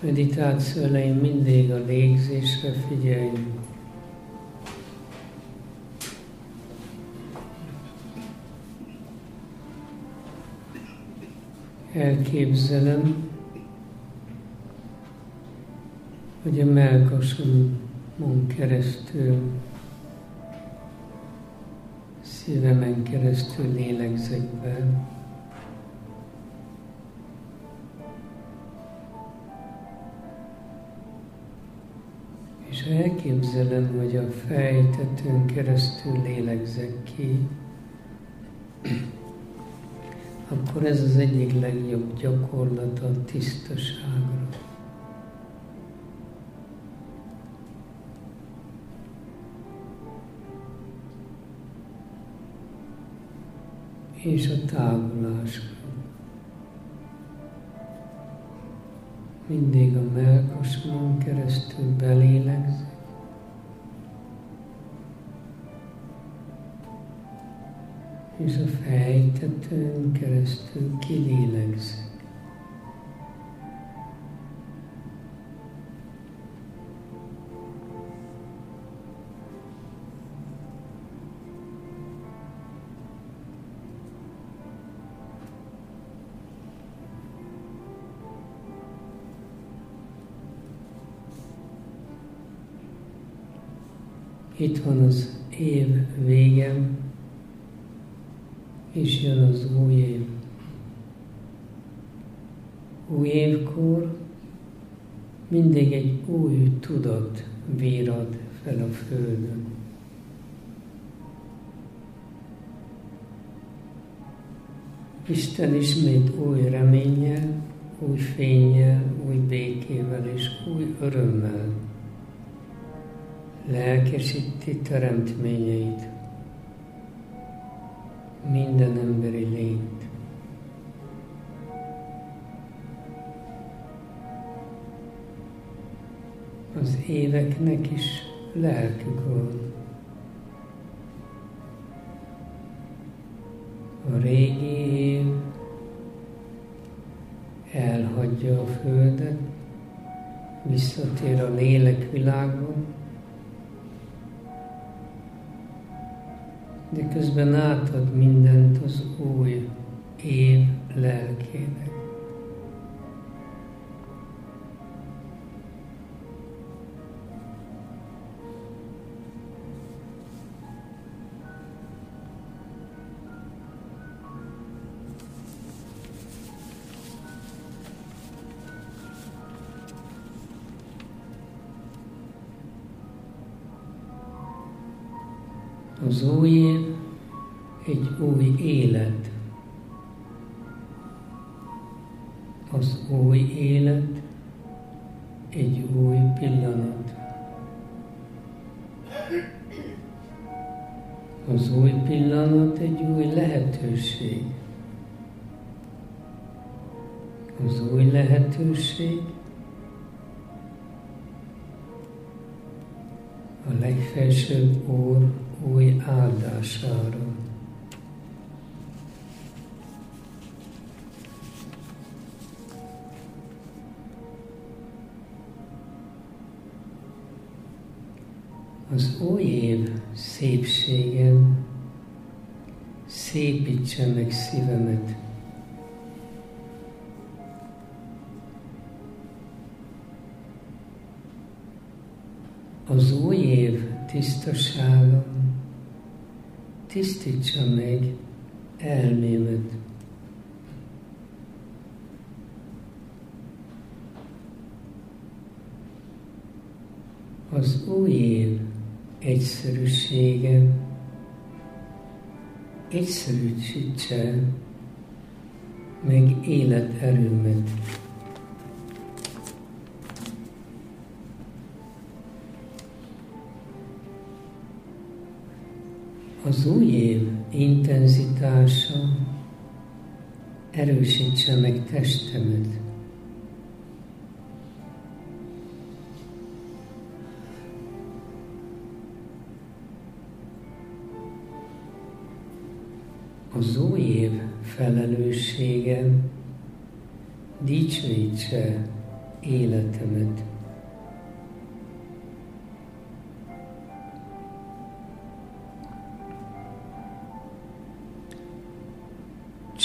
Meditáció elején mindig a légzésre figyeljünk. Elképzelem, hogy a melkasomon keresztül, szívemen keresztül lélegzek be. Elképzelem, hogy a fejtetőn keresztül lélegzek ki, akkor ez az egyik legjobb gyakorlat a tisztaságra. és a távulásra. Mindig a melkasmon keresztül belélegzek, és a fejtetőn keresztül kilélegzek. Itt van az év végem, és jön az új év. Új évkor mindig egy új tudat vírad fel a Földön. Isten ismét új reménnyel, új fényjel, új békével és új örömmel lelkesíti teremtményeit, minden emberi lényt. Az éveknek is lelkük van. A régi év elhagyja a Földet, visszatér a lélekvilágba, de közben átad mindent az új év lelkének. Az új év egy új élet. Az új élet egy új pillanat. Az új pillanat egy új lehetőség. Az új lehetőség a legfelsőbb Úr új áldására. Az új év szépségen szépítse meg szívemet. Az új év tisztasága tisztítsa meg elmémet. Az új év egyszerűsége egyszerűsítse meg életerőmet. Az új év intenzitása erősítse meg testemet. Az új év felelőssége dicsőítse életemet.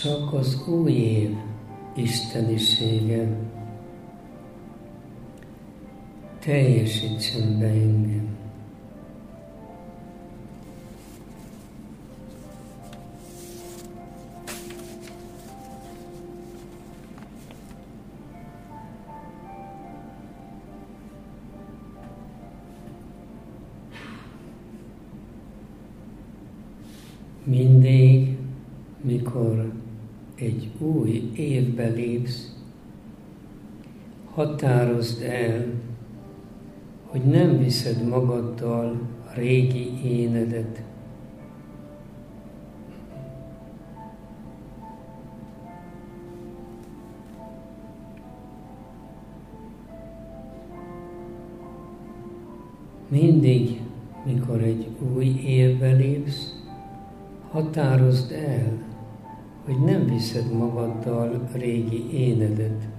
Csak az új év istenisége teljesítsen be engem. Egy új évbe lépsz, határozd el, hogy nem viszed magaddal a régi énedet. Mindig, mikor egy új évbe lépsz, határozd el, hogy nem viszed magaddal régi énedet.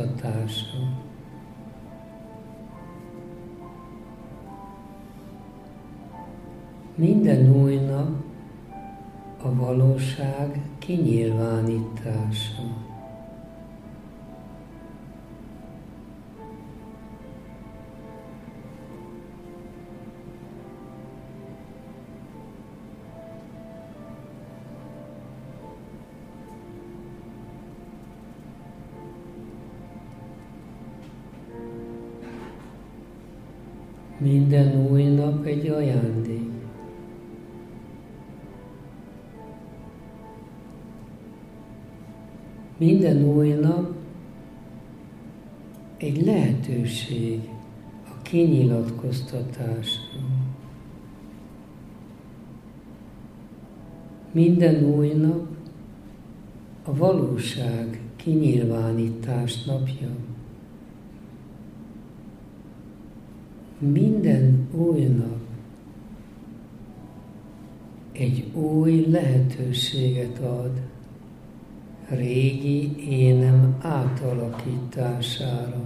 Kinyilatkoztatása. Minden új nap a valóság kinyilvánítása. Minden új nap egy ajándék. Minden új nap egy lehetőség a kinyilatkoztatásra. Minden új nap a valóság kinyilvánítás napja. Minden új nap egy új lehetőséget ad régi énem átalakítására.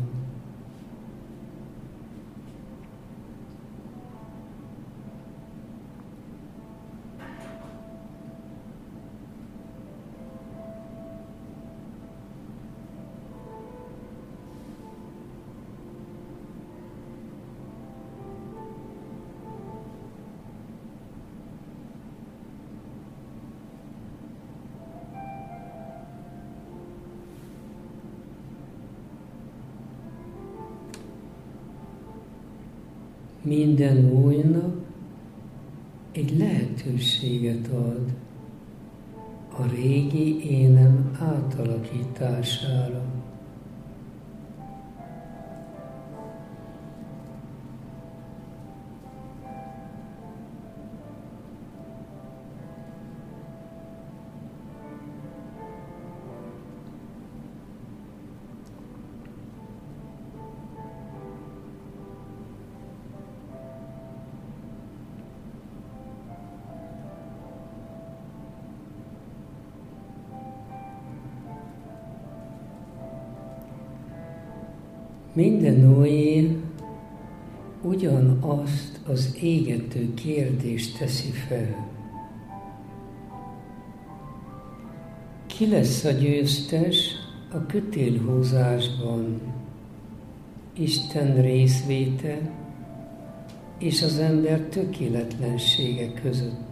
Minden új nap egy lehetőséget ad a régi énem átalakítására. Az égető kérdést teszi fel. Ki lesz a győztes a kötélhúzásban? Isten részvéte és az ember tökéletlensége között.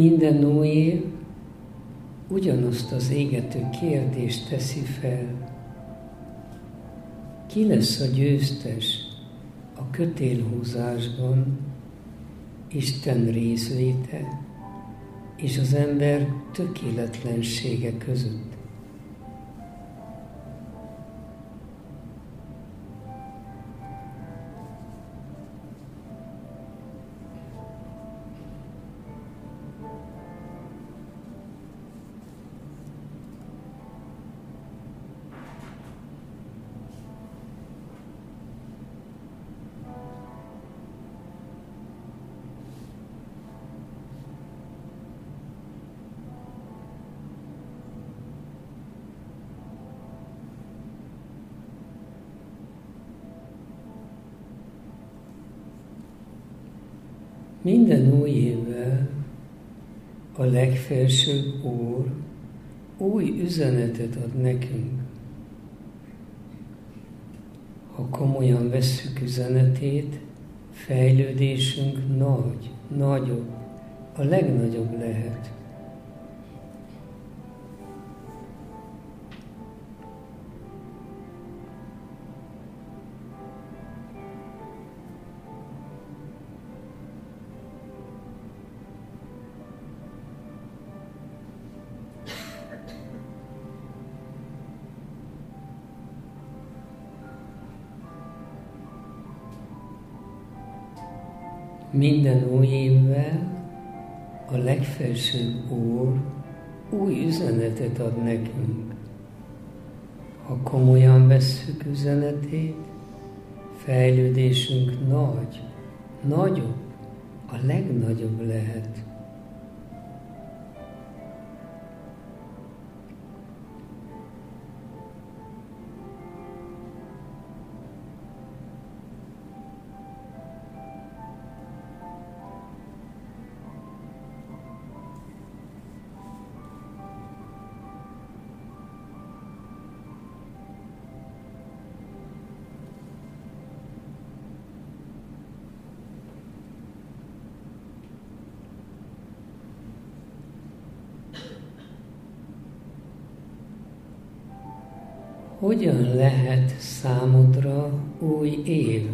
Minden új év ugyanazt az égető kérdést teszi fel. Ki lesz a győztes a kötélhúzásban, Isten részvéte és az ember tökéletlensége között? Legfelsőbb Úr új üzenetet ad nekünk. Ha komolyan vesszük üzenetét, fejlődésünk nagy, nagyobb, a legnagyobb lehet. Minden új évvel a legfelsőbb Úr új üzenetet ad nekünk. Ha komolyan vesszük üzenetét, fejlődésünk nagy, nagyobb, a legnagyobb lehet. Hogyan lehet számodra új év,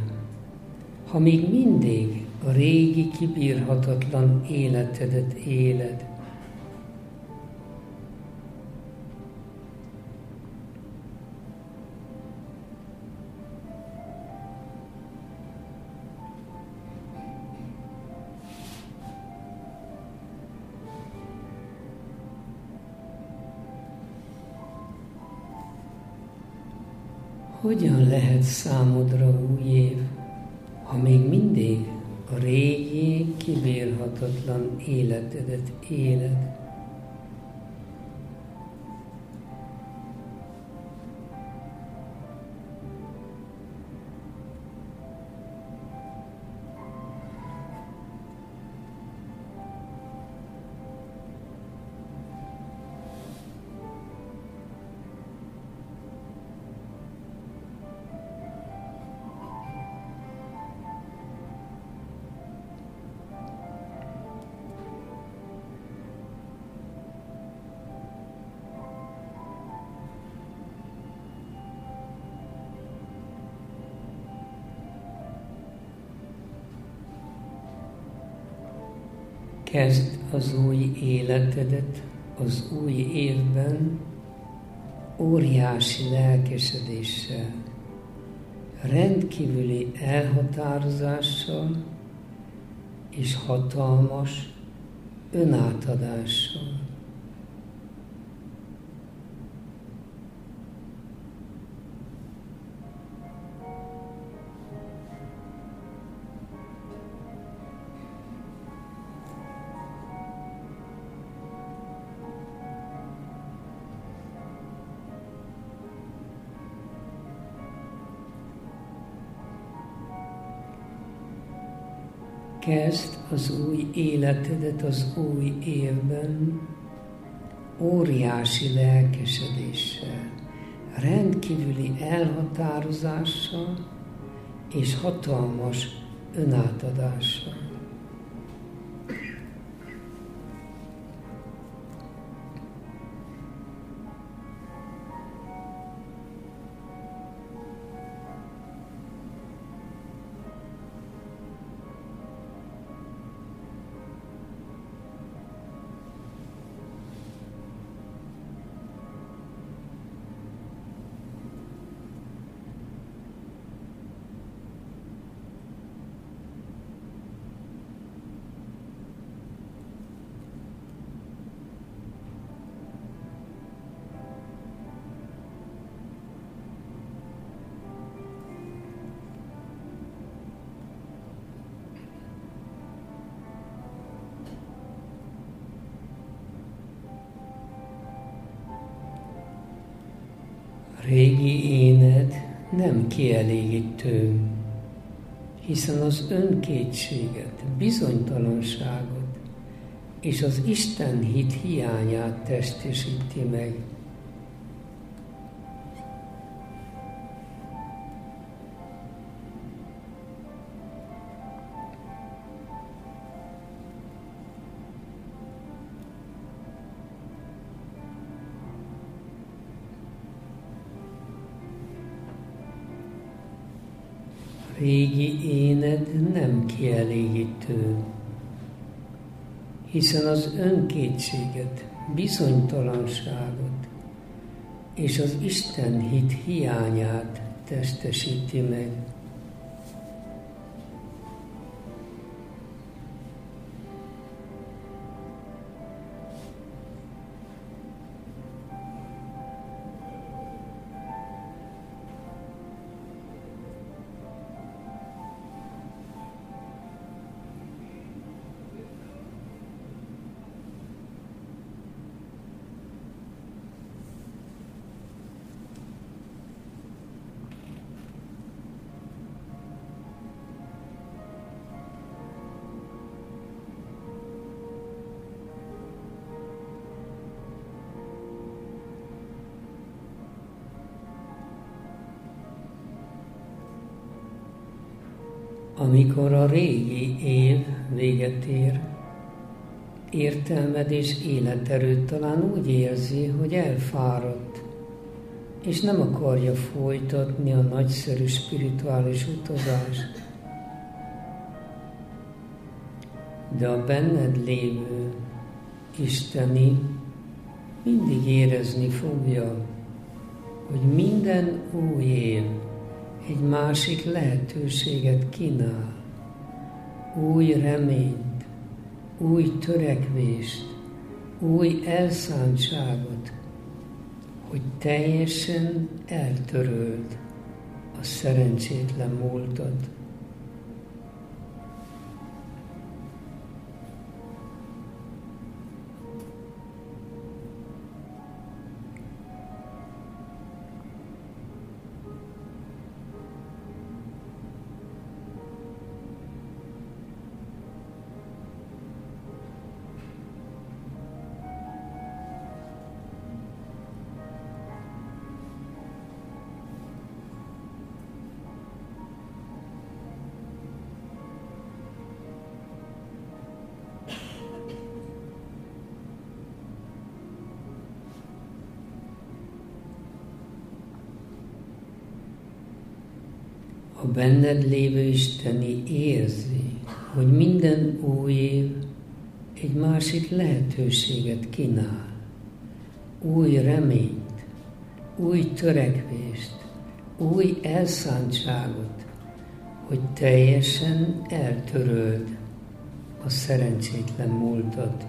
ha még mindig a régi kibírhatatlan életedet éled, Hogyan lehet számodra új év, ha még mindig a régi, kibírhatatlan életedet éled? Az új életedet az új évben óriási lelkesedéssel, rendkívüli elhatározással és hatalmas önátadással. Kezd az új életedet az új évben óriási lelkesedéssel, rendkívüli elhatározással és hatalmas önátadással. Régi éned nem kielégítő, hiszen az önkétséget, bizonytalanságot és az Isten hit hiányát testesíti meg. Kielégítő, hiszen az önkétséget, bizonytalanságot és az Isten hit hiányát testesíti meg. Amikor a régi év véget ér, értelmed és életerőt talán úgy érzi, hogy elfáradt, és nem akarja folytatni a nagyszerű spirituális utazást. De a benned lévő Isteni mindig érezni fogja, hogy minden új év egy másik lehetőséget kínál, új reményt, új törekvést, új elszántságot, hogy teljesen eltöröld a szerencsétlen múltat. A benned lévő Isteni érzi, hogy minden új év egy másik lehetőséget kínál, új reményt, új törekvést, új elszántságot, hogy teljesen eltöröld a szerencsétlen múltat.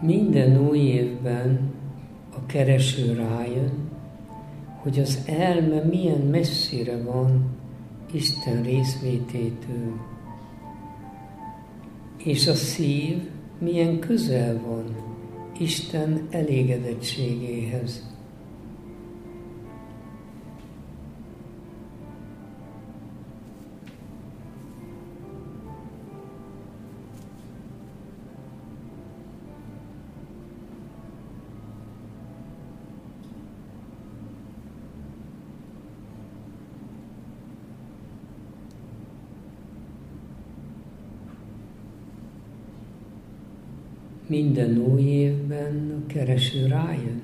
Minden új évben a kereső rájön, hogy az elme milyen messzire van Isten részvététől, és a szív milyen közel van Isten elégedettségéhez. Minden új évben a kereső rájön,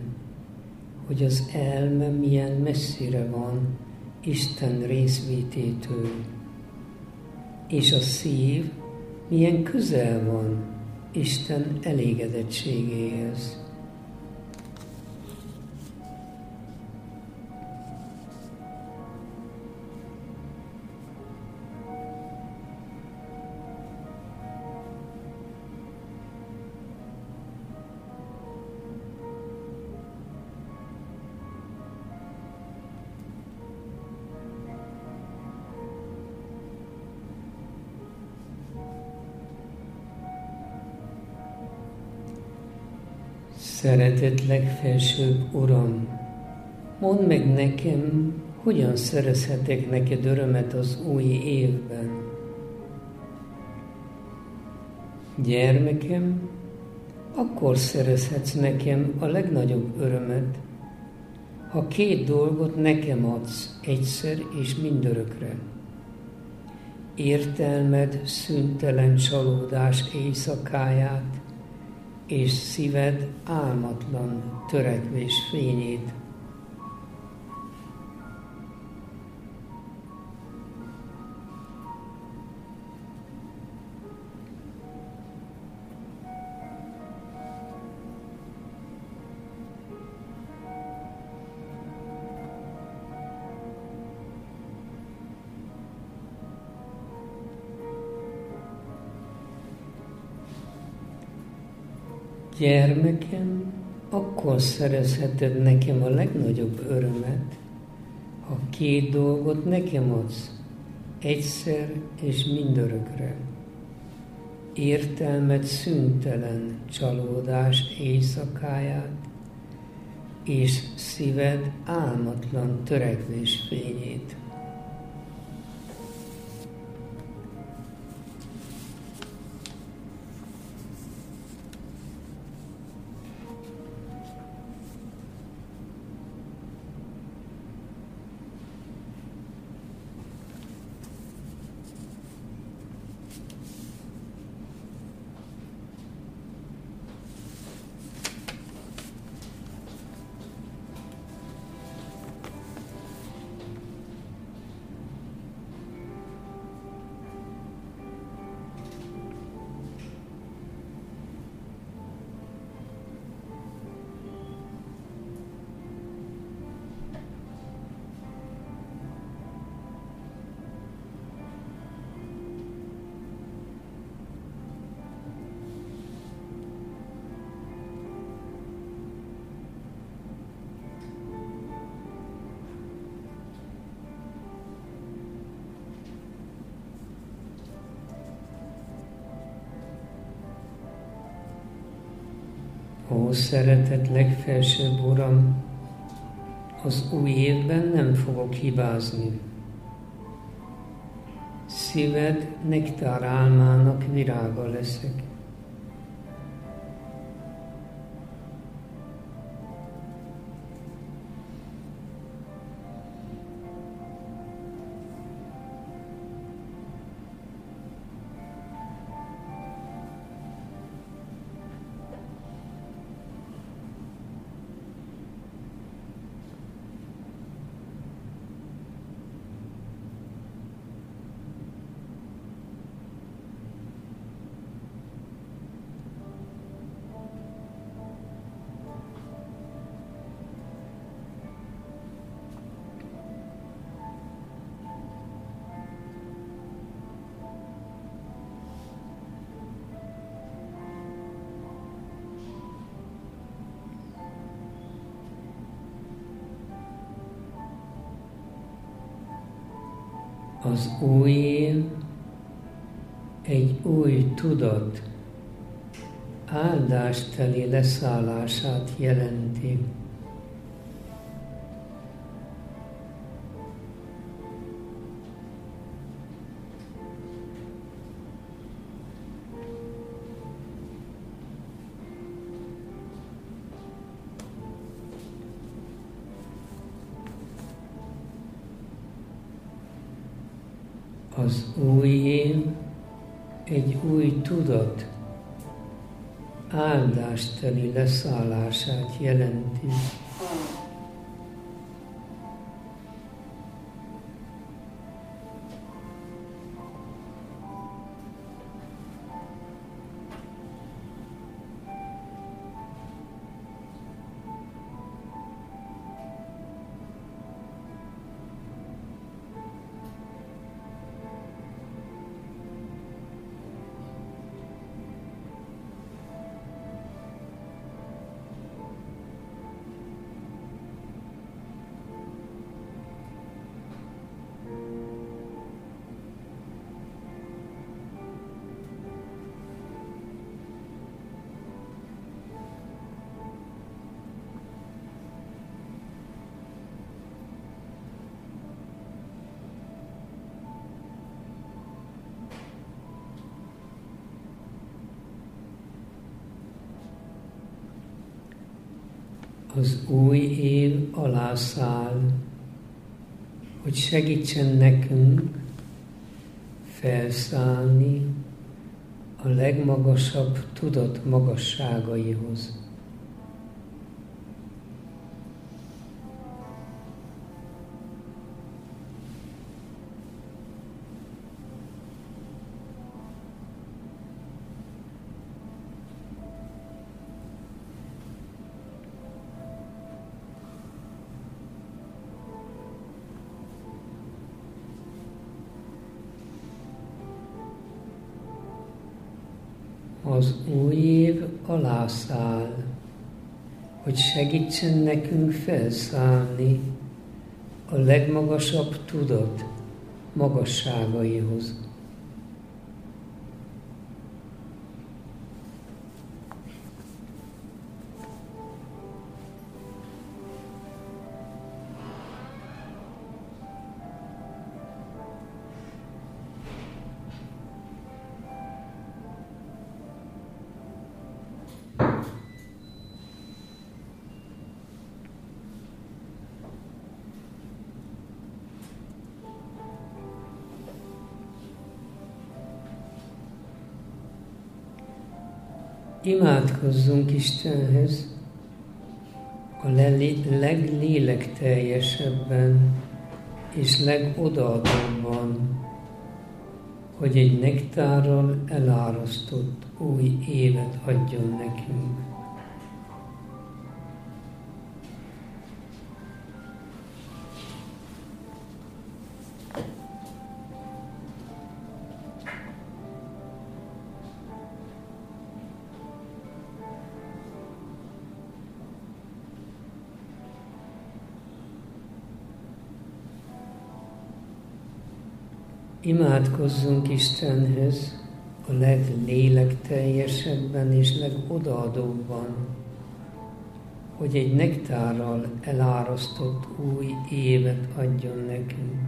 hogy az elme milyen messzire van Isten részvététől, és a szív milyen közel van Isten elégedettségéhez. Szeretett legfelsőbb Uram, mondd meg nekem, hogyan szerezhetek neked örömet az új évben. Gyermekem, akkor szerezhetsz nekem a legnagyobb örömet, ha két dolgot nekem adsz egyszer és mindörökre. Értelmed szüntelen csalódás éjszakáját, és szíved álmatlan törekvés fényét Gyermekem, akkor szerezheted nekem a legnagyobb örömet, ha két dolgot nekem adsz, egyszer és mindörökre. Értelmet szüntelen csalódás éjszakáját, és szíved álmatlan törekvés fényét. Ó, szeretett legfelsőbb Uram, az új évben nem fogok hibázni. Szíved nektár álmának virága leszek. Az új év egy új tudat áldásteli leszállását jelenti. Új én egy új tudat áldásteli leszállását jelenti. Az új év alászáll, hogy segítsen nekünk felszállni a legmagasabb tudat magasságaihoz. Alászáll, hogy segítsen nekünk felszállni a legmagasabb tudat magasságaihoz. Imádkozzunk Istenhez a leglélekteljesebben és legodaadóbban, hogy egy nektárral elárasztott új évet adjon nekünk. Imádkozzunk Istenhez a leglélekteljesebben és legodaadóbban, hogy egy nektárral elárasztott új évet adjon nekünk.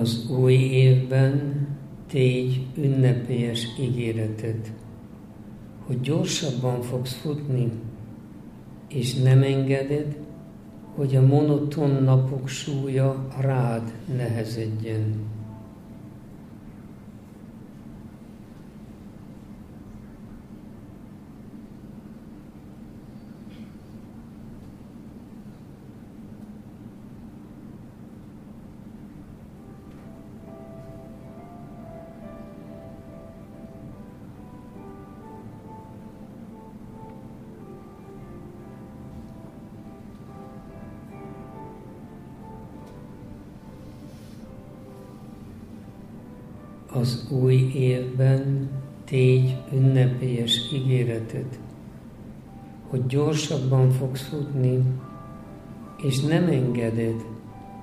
Az új évben tégy ünnepélyes ígéretet, hogy gyorsabban fogsz futni, és nem engeded, hogy a monoton napok súlya rád nehezedjen. Ünnepélyes ígéretet, hogy gyorsabban fogsz futni, és nem engeded,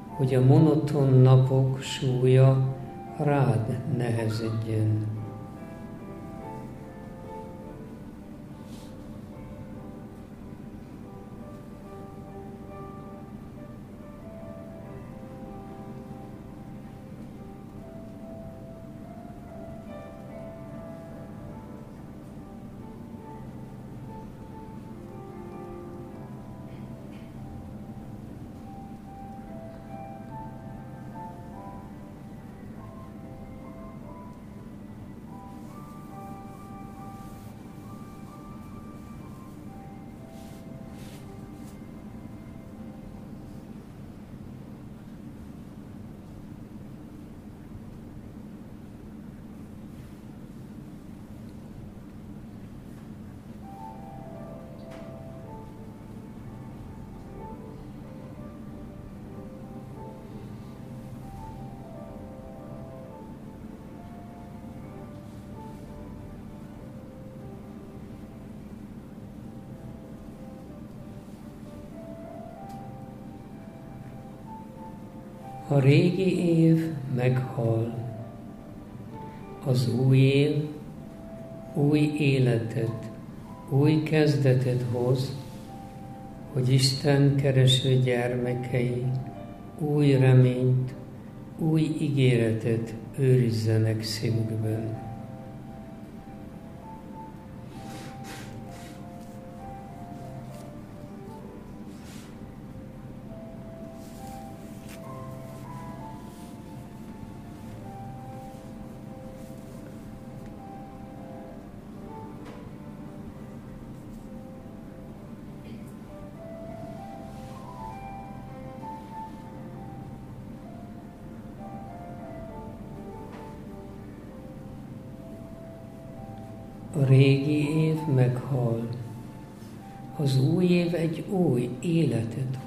hogy a monoton napok súlya rád nehezedjen. A régi év meghal, az új év új életet, új kezdetet hoz, hogy Isten kereső gyermekei új reményt, új ígéretet őrizzenek szívükben.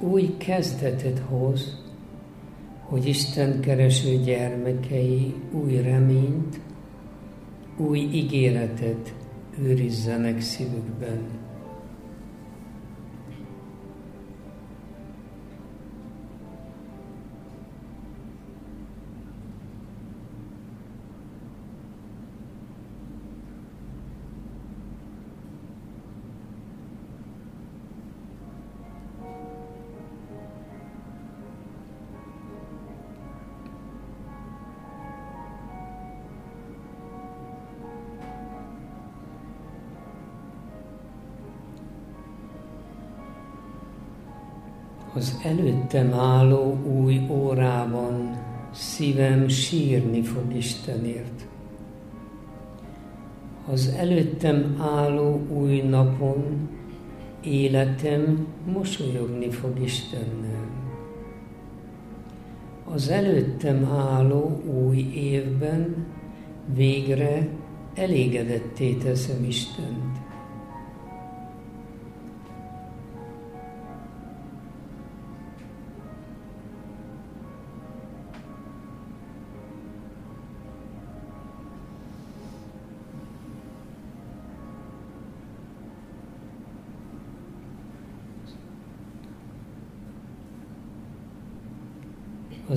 Új kezdetet hoz, hogy Isten kereső gyermekei új reményt, új ígéretet őrizzenek szívükben. Az előttem álló új órában szívem sírni fog Istenért. Az előttem álló új napon életem mosolyogni fog Istennel. Az előttem álló új évben végre elégedetté teszem Istent.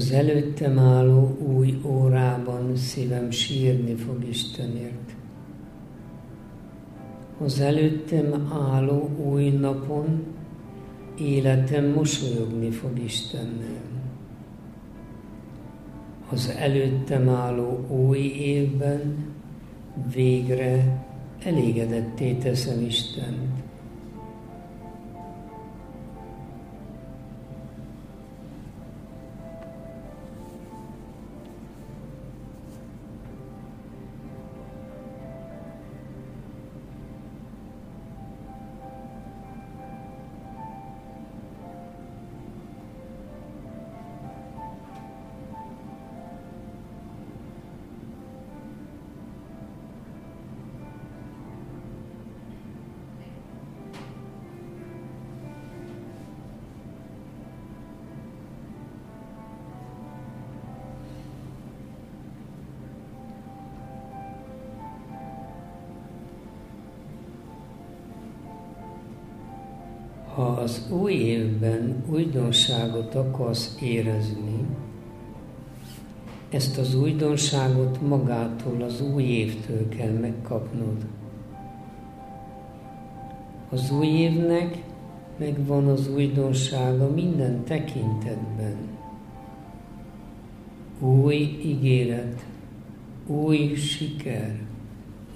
Az előttem álló új órában szívem sírni fog Istenért. Az előttem álló új napon életem mosolyogni fog Istennel. Az előttem álló új évben végre elégedetté teszem Istent. Az új évben újdonságot akarsz érezni, ezt az újdonságot magától, az új évtől kell megkapnod. Az új évnek megvan az újdonsága minden tekintetben. Új ígéret, új siker,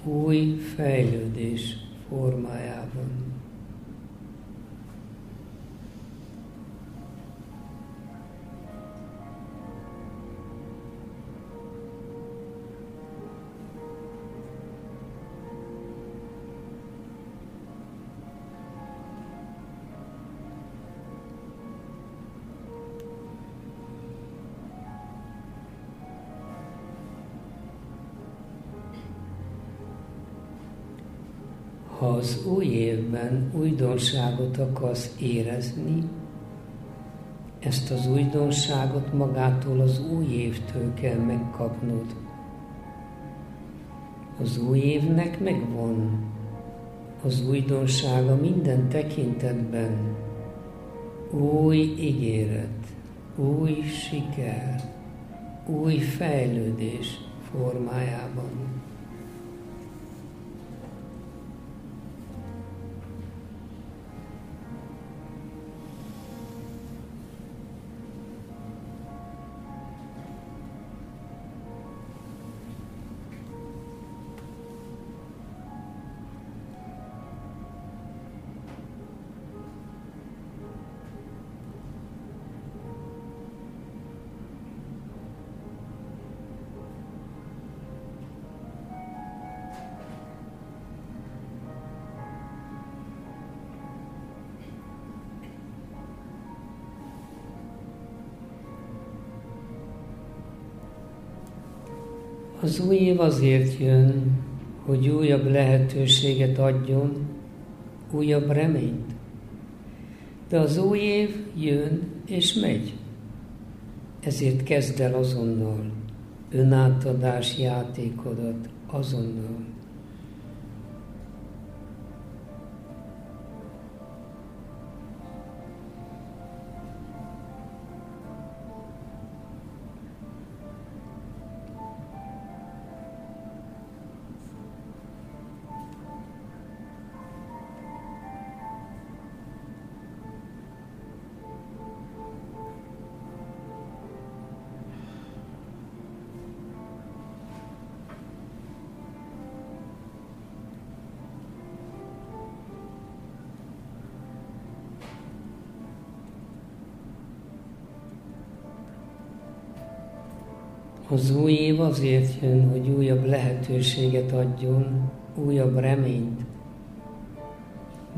új fejlődés formájában. Ha az új évben újdonságot akarsz érezni, ezt az újdonságot magától az új évtől kell megkapnod. Az új évnek megvan az újdonsága minden tekintetben. Új ígéret, új siker, új fejlődés formájában. Az új év azért jön, hogy újabb lehetőséget adjon, újabb reményt. De az új év jön és megy. Ezért kezd el azonnal önátadás játékodat azonnal. Az új év azért jön, hogy újabb lehetőséget adjon, újabb reményt.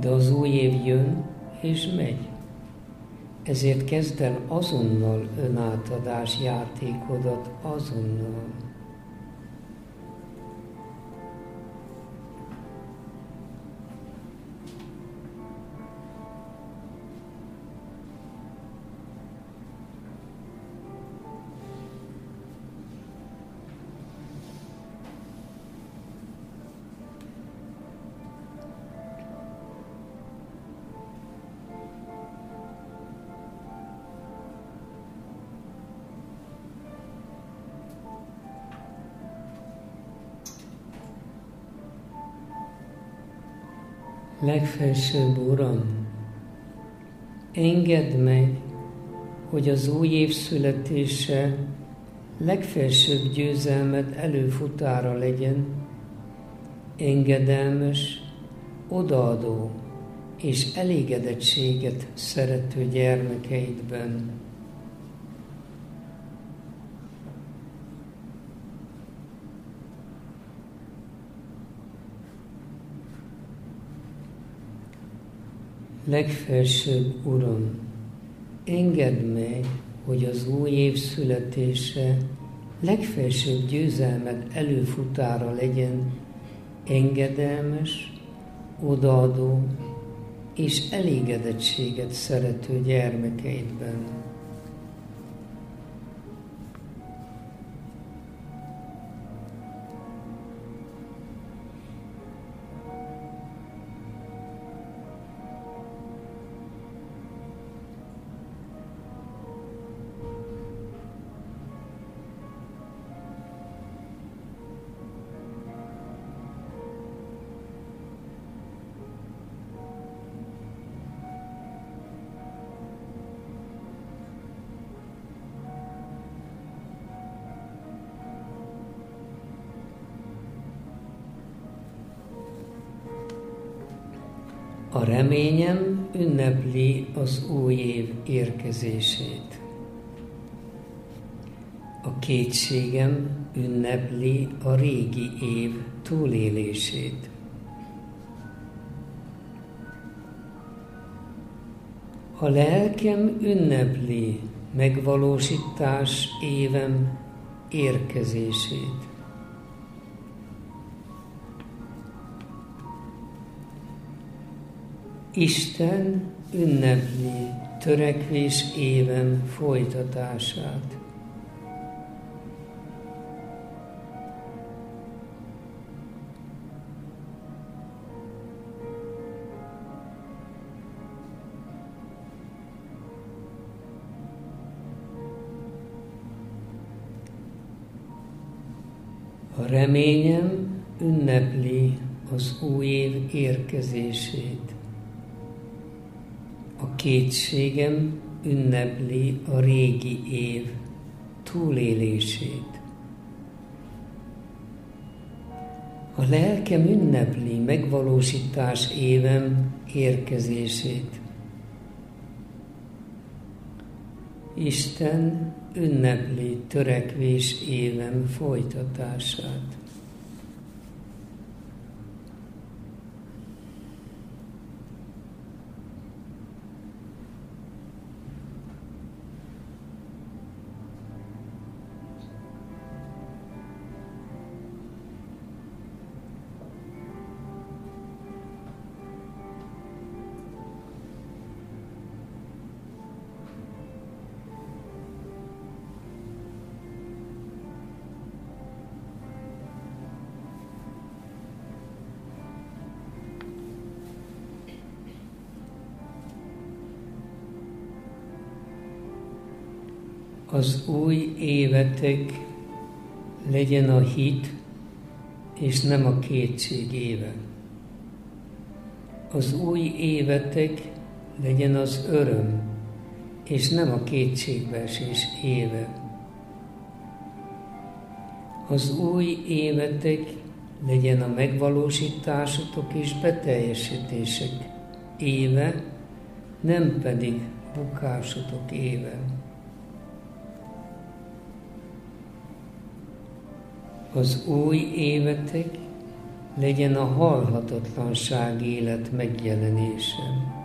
De az új év jön és megy. Ezért kezd el azonnal önátadás játékodat azonnal. Legfelsőbb Uram, engedd meg, hogy az új év születése legfelsőbb győzelmed előfutára legyen, engedelmes, odaadó és elégedettséget szerető gyermekeidben. Legfelsőbb Uram, engedd meg, hogy az új év születése legfelsőbb győzelmed előfutára legyen engedelmes, odaadó és elégedettséget szerető gyermekeidben. A reményem ünnepli az új év érkezését. A kétségem ünnepli a régi év túlélését. A lelkem ünnepli megvalósítás évem érkezését. Isten ünnepli törekvés évem folytatását. A reményem ünnepli az új év érkezését. Kétségem ünnepli a régi év túlélését. A lelkem ünnepli megvalósítás évem érkezését. Isten ünnepli törekvés évem folytatását. Az új évetek legyen a hit, és nem a kétség éve. Az új évetek legyen az öröm, és nem a kétségbeesés éve. Az új évetek legyen a megvalósításotok és beteljesítések éve, nem pedig bukásotok éve. Az új évetek legyen a halhatatlanság élet megjelenése.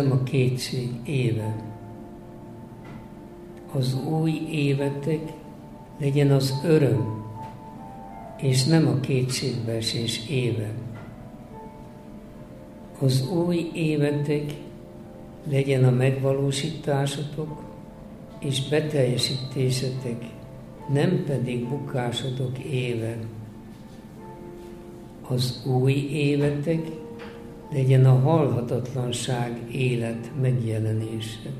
Nem a kétség éve. Az új évetek legyen az öröm, és nem a kétségbeesés éve. Az új évetek legyen a megvalósításotok és beteljesítésetek, nem pedig bukásotok éve az új életek legyen a halhatatlanság élet megjelenése.